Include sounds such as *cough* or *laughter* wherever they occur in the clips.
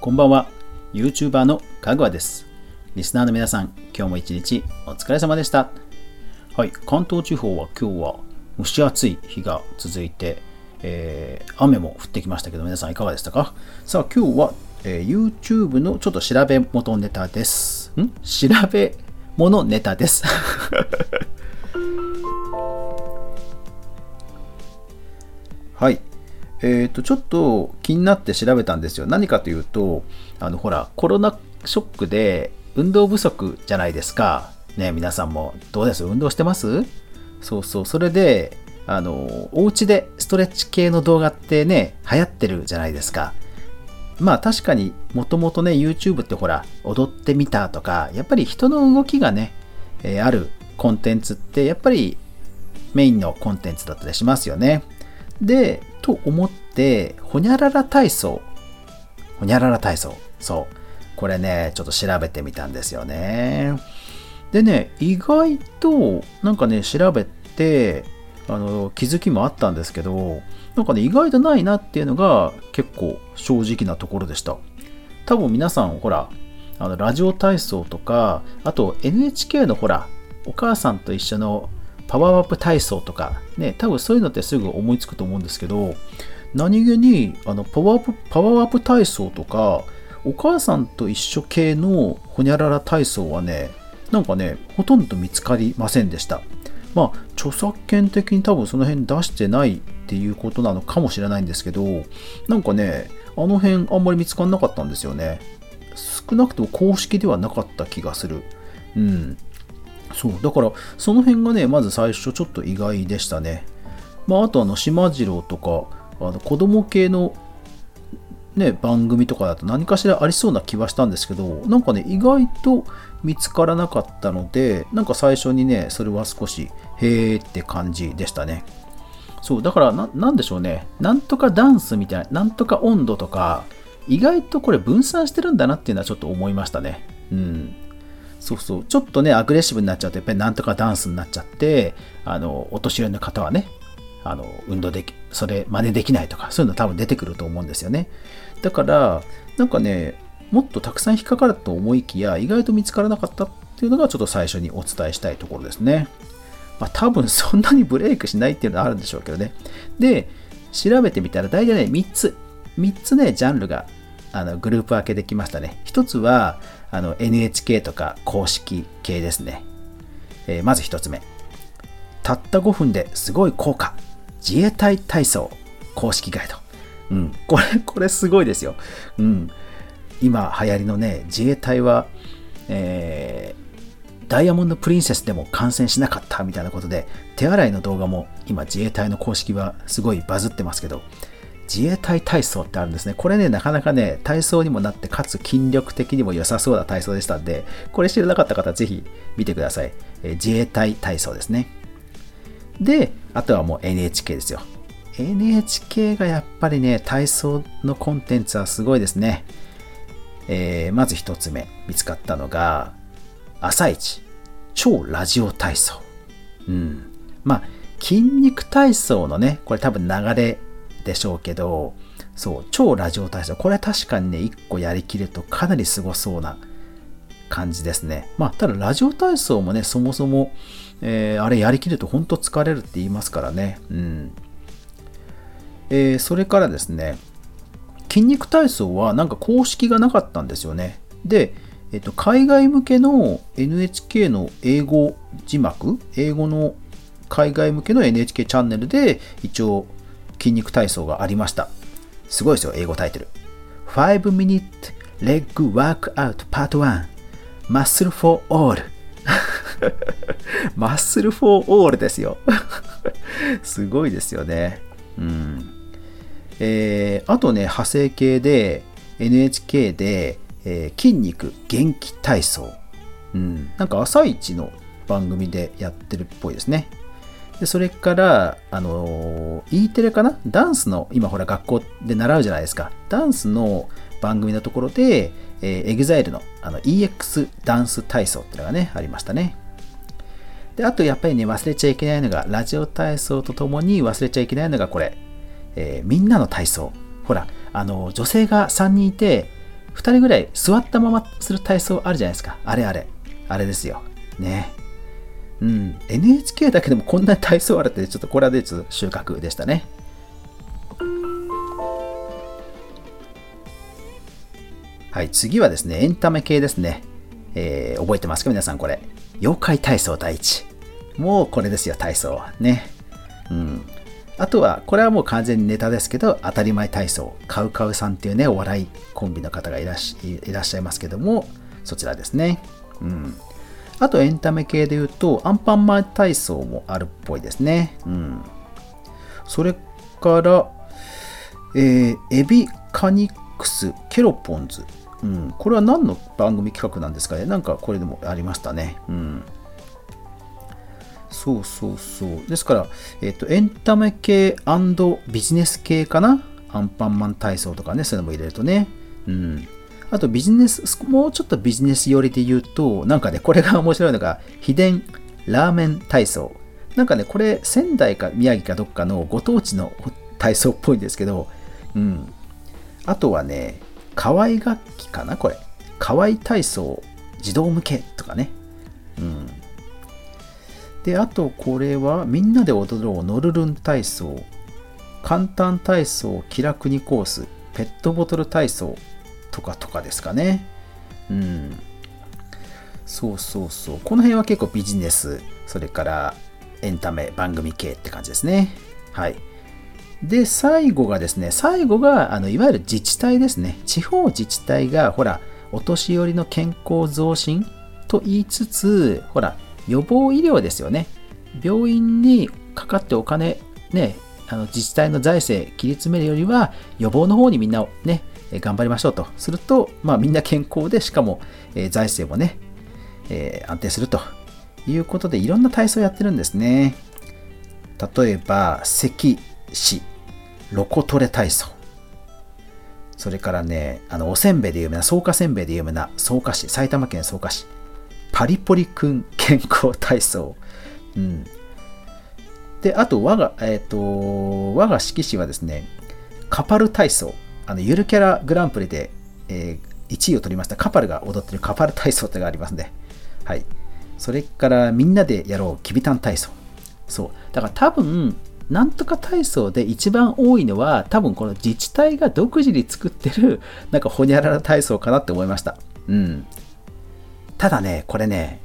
こんばんは。YouTuber のかぐわです。リスナーの皆さん今日も一日お疲れ様でした。はい関東地方は今日は蒸し暑い日が続いて、えー、雨も降ってきましたけど皆さんいかがでしたか？さあ今日は、えー、YouTube のちょっと調べ元ネタです。ん？調べ物ネタです。*laughs* はい。えっ、ー、と、ちょっと気になって調べたんですよ。何かというと、あの、ほら、コロナショックで運動不足じゃないですか。ね、皆さんもどうです？運動してます？そうそう。それで、あの、お家でストレッチ系の動画ってね、流行ってるじゃないですか。まあ確かにもともとね、YouTube ってほら、踊ってみたとか、やっぱり人の動きがね、えー、あるコンテンツってやっぱりメインのコンテンツだったりしますよね。で、と思って、ほにゃらら体操。ほにゃらら体操。そう。これね、ちょっと調べてみたんですよね。でね、意外と、なんかね、調べて、あの、気づきもあったんですけど、なんかね、意外とないなっていうのが結構正直なところでした。多分皆さん、ほら、あの、ラジオ体操とか、あと NHK のほら、お母さんと一緒のパワーアップ体操とか、ね、多分そういうのってすぐ思いつくと思うんですけど、何気にあのパワーアップパワーアップ体操とか、お母さんと一緒系のほにゃらら体操はね、なんかね、ほとんど見つかりませんでした。まあ、著作権的に多分その辺出してないっていうことなのかもしれないんですけど、なんかね、あの辺あんまり見つからなかったんですよね。少なくとも公式ではなかった気がする。うん。そう、だからその辺がね、まず最初ちょっと意外でしたね。まあ、あとあの、島次郎とか、あの子供系のね、番組とかだと何かしらありそうな気はしたんですけど、なんかね、意外と見つからなかったので、なんか最初にね、それは少し、へーって感じでしたね。そう、だからな、なんでしょうね、なんとかダンスみたいな、なんとか温度とか、意外とこれ分散してるんだなっていうのはちょっと思いましたね。うん。そうそう。ちょっとね、アグレッシブになっちゃうと、やっぱりなんとかダンスになっちゃって、あの、お年寄りの方はね、あの、運動でき、それ真似できないとか、そういうの多分出てくると思うんですよね。だから、なんかね、もっとたくさん引っかかると思いきや、意外と見つからなかったっていうのがちょっと最初にお伝えしたいところですね。まあ多分 *laughs* そんなにブレイクしないっていうのはあるんでしょうけどね。で、調べてみたら大体ね、3つ、3つね、ジャンルがあのグループ分けできましたね。1つは、あの NHK とか公式系ですね。えー、まず1つ目。たった5分ですごい効果。自衛隊体操公式ガイド。うん。これ、これすごいですよ。うん。今流行りのね、自衛隊は、えー、ダイヤモンドプリンセスでも感染しなかったみたいなことで、手洗いの動画も今自衛隊の公式はすごいバズってますけど、自衛隊体操ってあるんですね。これね、なかなかね、体操にもなって、かつ筋力的にも良さそうな体操でしたんで、これ知らなかった方、ぜひ見てください。え、自衛隊体操ですね。で、あとはもう NHK ですよ。NHK がやっぱりね、体操のコンテンツはすごいですね。えー、まず一つ目、見つかったのが、朝一、超ラジオ体操。うん。まあ、筋肉体操のね、これ多分流れでしょうけど、そう、超ラジオ体操。これ確かにね、1個やりきるとかなりすごそうな感じですね。まあ、ただラジオ体操もね、そもそも、えー、あれやりきると本当疲れるって言いますからね。うん。えー、それからですね、筋肉体操はなんか公式がなかったんですよね。で、えっと、海外向けの NHK の英語字幕、英語の海外向けの NHK チャンネルで一応筋肉体操がありました。すごいですよ、英語タイトル。5 Minute Leg Workout Part 1 Muscle for All マッスル・フォー・オールですよ *laughs* すごいですよね。うん。えー、あとね、派生系で NHK で、えー、筋肉元気体操。うん。なんか朝一の番組でやってるっぽいですね。でそれから、あの、E テレかな？ダンスの、今ほら学校で習うじゃないですか。ダンスの番組のところで、えー、EXILE のあの EX ダンス体操っていうのがね、ありましたね。で、あとやっぱりね、忘れちゃいけないのが、ラジオ体操とともに忘れちゃいけないのがこれ、えー、みんなの体操。ほら、あの、女性が3人いて、2人ぐらい座ったままする体操あるじゃないですか。あれあれ。あれですよ。ね。うん。NHK だけでもこんなに体操あるって、ちょっとこれはでちょっと収穫でしたね。はい、次はですね、エンタメ系ですね。えー、覚えてますか皆さんこれ。妖怪体操第一。もうこれですよ、体操。ね。うん。あとは、これはもう完全にネタですけど、当たり前体操。カウカウさんっていうね、お笑いコンビの方がいらっしゃいますけども、そちらですね。うん。あとエンタメ系で言うと、アンパンマン体操もあるっぽいですね。うん。それから、えー、エビカニックスケロポンズ。うん。これは何の番組企画なんですかね？なんかこれでもありましたね。うん。そうそうそう。ですから、えっ、ー、と、エンタメ系ビジネス系かな？アンパンマン体操とかね、そういうのも入れるとね。うん。あとビジネス、もうちょっとビジネス寄りで言うと、なんかね、これが面白いのが、秘伝ラーメン体操。なんかね、これ仙台か宮城かどっかのご当地の体操っぽいんですけど、うん。あとはね、河合楽器かなこれ。河合体操児童向けとかね。うん。で、あとこれは、みんなで踊ろうノルルン体操、簡単体操気楽にコース、ペットボトル体操とかとかですかね。うん。そうそうそう。この辺は結構ビジネス、それからエンタメ、番組系って感じですね。はい。で、最後がですね、最後が、あのいわゆる自治体ですね。地方自治体が、ほら、お年寄りの健康増進と言いつつ、ほら、予防医療ですよね。病院にかかってお金、ね、あの自治体の財政切り詰めるよりは、予防の方にみんなね、頑張りましょうとすると、まあ、みんな健康で、しかも、え財政もね、えー、安定するということで、いろんな体操をやってるんですね。例えば、関市、ロコトレ体操。それからね、あの、おせんべいで有名な、草加せんべいで有名な草加市、埼玉県草加市。パリポリくん健康体操。うん。で、あと、我が、えっ、ー、と、我が式市はですね、カパル体操。あの、ゆるキャラグランプリで、えー、1位を取りましたカパルが踊ってるカパル体操ってがありますね。はい。それからみんなでやろう、きびたん体操。そう。だから多分、なんとか体操で一番多いのは、多分この自治体が独自に作ってる、なんかほにゃらら体操かなって思いました。うん。ただね、これね、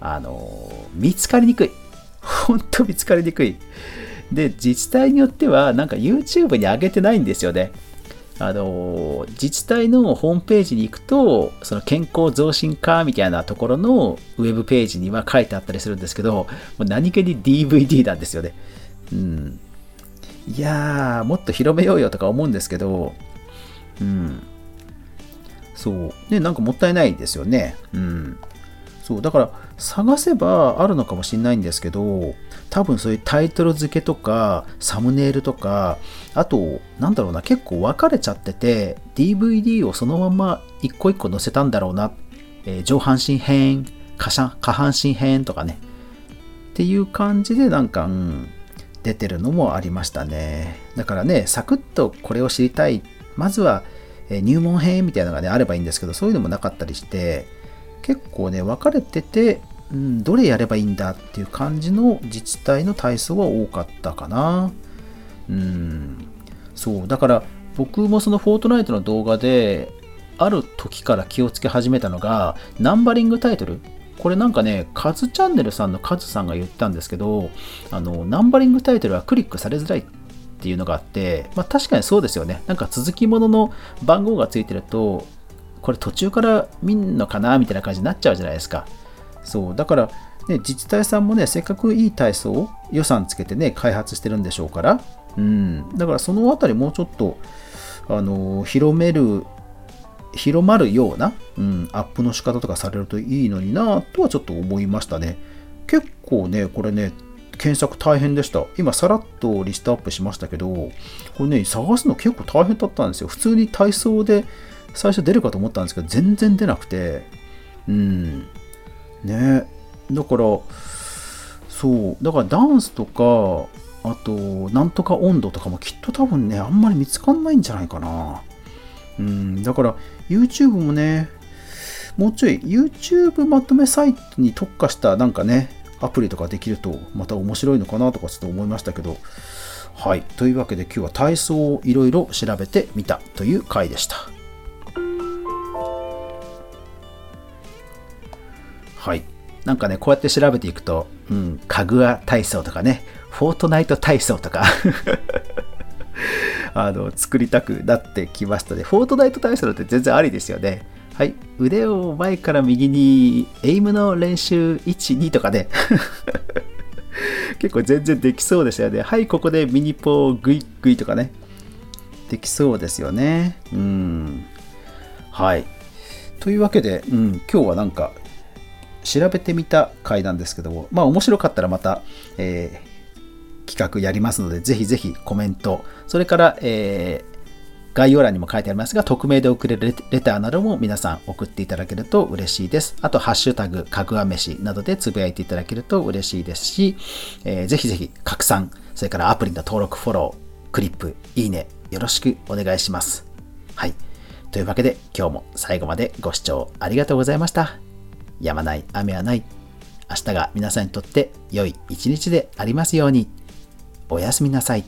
あの見つかりにくい。ほんと見つかりにくい。で、自治体によっては、なんか YouTube に上げてないんですよね。あの自治体のホームページに行くと、その健康増進課みたいなところのウェブページには書いてあったりするんですけど、もう何気に DVD なんですよね。うん。いやー、もっと広めようよとか思うんですけど、うん。そう。ね、なんかもったいないですよね。うん。そう。だから、探せばあるのかもしれないんですけど、多分そういうタイトル付けとか、サムネイルとか、あと、なんだろうな、結構分かれちゃってて、DVD をそのまま一個一個載せたんだろうな。えー、上半身編、下半身編とかね。っていう感じでなんか、うん、出てるのもありましたね。だからね、サクッとこれを知りたい。まずは、えー、入門編みたいなのがね、あればいいんですけど、そういうのもなかったりして、結構ね、分かれてて、うん、どれやればいいんだっていう感じの自治体の体操は多かったかな。うん、そう、だから僕もそのフォートナイトの動画で、ある時から気をつけ始めたのが、ナンバリングタイトル。これなんかね、カズチャンネルさんのカズさんが言ったんですけど、あの、ナンバリングタイトルはクリックされづらいっていうのがあって、まあ確かにそうですよね。なんか続きものの番号がついてると、これ途中から見んのかなみたいな感じになっちゃうじゃないですか。そう。だから、ね、自治体さんもね、せっかくいい体操を予算つけてね、開発してるんでしょうから、うん。だからそのあたりもうちょっと、あの、広める、広まるような、うん、アップの仕方とかされるといいのになとはちょっと思いましたね。結構ね、これね、検索大変でした。今、さらっとリストアップしましたけど、これね、探すの結構大変だったんですよ。普通に体操で最初出るかと思ったんですけど、全然出なくて、うん。ね。だから、そう。だからダンスとか、あと、なんとか温度とかもきっと多分ね、あんまり見つかんないんじゃないかな。うん、だから YouTube もね、もうちょい YouTube まとめサイトに特化したなんかね、アプリとかできるとまた面白いのかなとかちょっと思いましたけど、はい。というわけで今日は体操をいろいろ調べてみたという回でした。はい。なんかね、こうやって調べていくと、うん、かぐわ体操とかね、フォートナイト体操とか *laughs* あの、作りたくなってきましたね。フォートナイト体操って全然ありですよね。はい。腕を前から右に、エイムの練習1、2とかね。*laughs* 結構全然できそうですよね。はい、ここでミニポーグイグイとかね。できそうですよね。うん。はい。というわけで、うん、今日はなんか、調べてみた回なんですけども、まあ面白かったらまた、えー、企画やりますので、ぜひぜひコメント、それから、えー、概要欄にも書いてありますが、匿名で送れるレターなども皆さん送っていただけると嬉しいです。あと、ハッシュタグ、かぐわ飯などでつぶやいていただけると嬉しいですし、えー、ぜひぜひ拡散、それからアプリの登録、フォロー、クリップ、いいね、よろしくお願いします。はい。というわけで、今日も最後までご視聴ありがとうございました。やまない、雨はない。明日が皆さんにとって良い一日でありますように。おやすみなさい。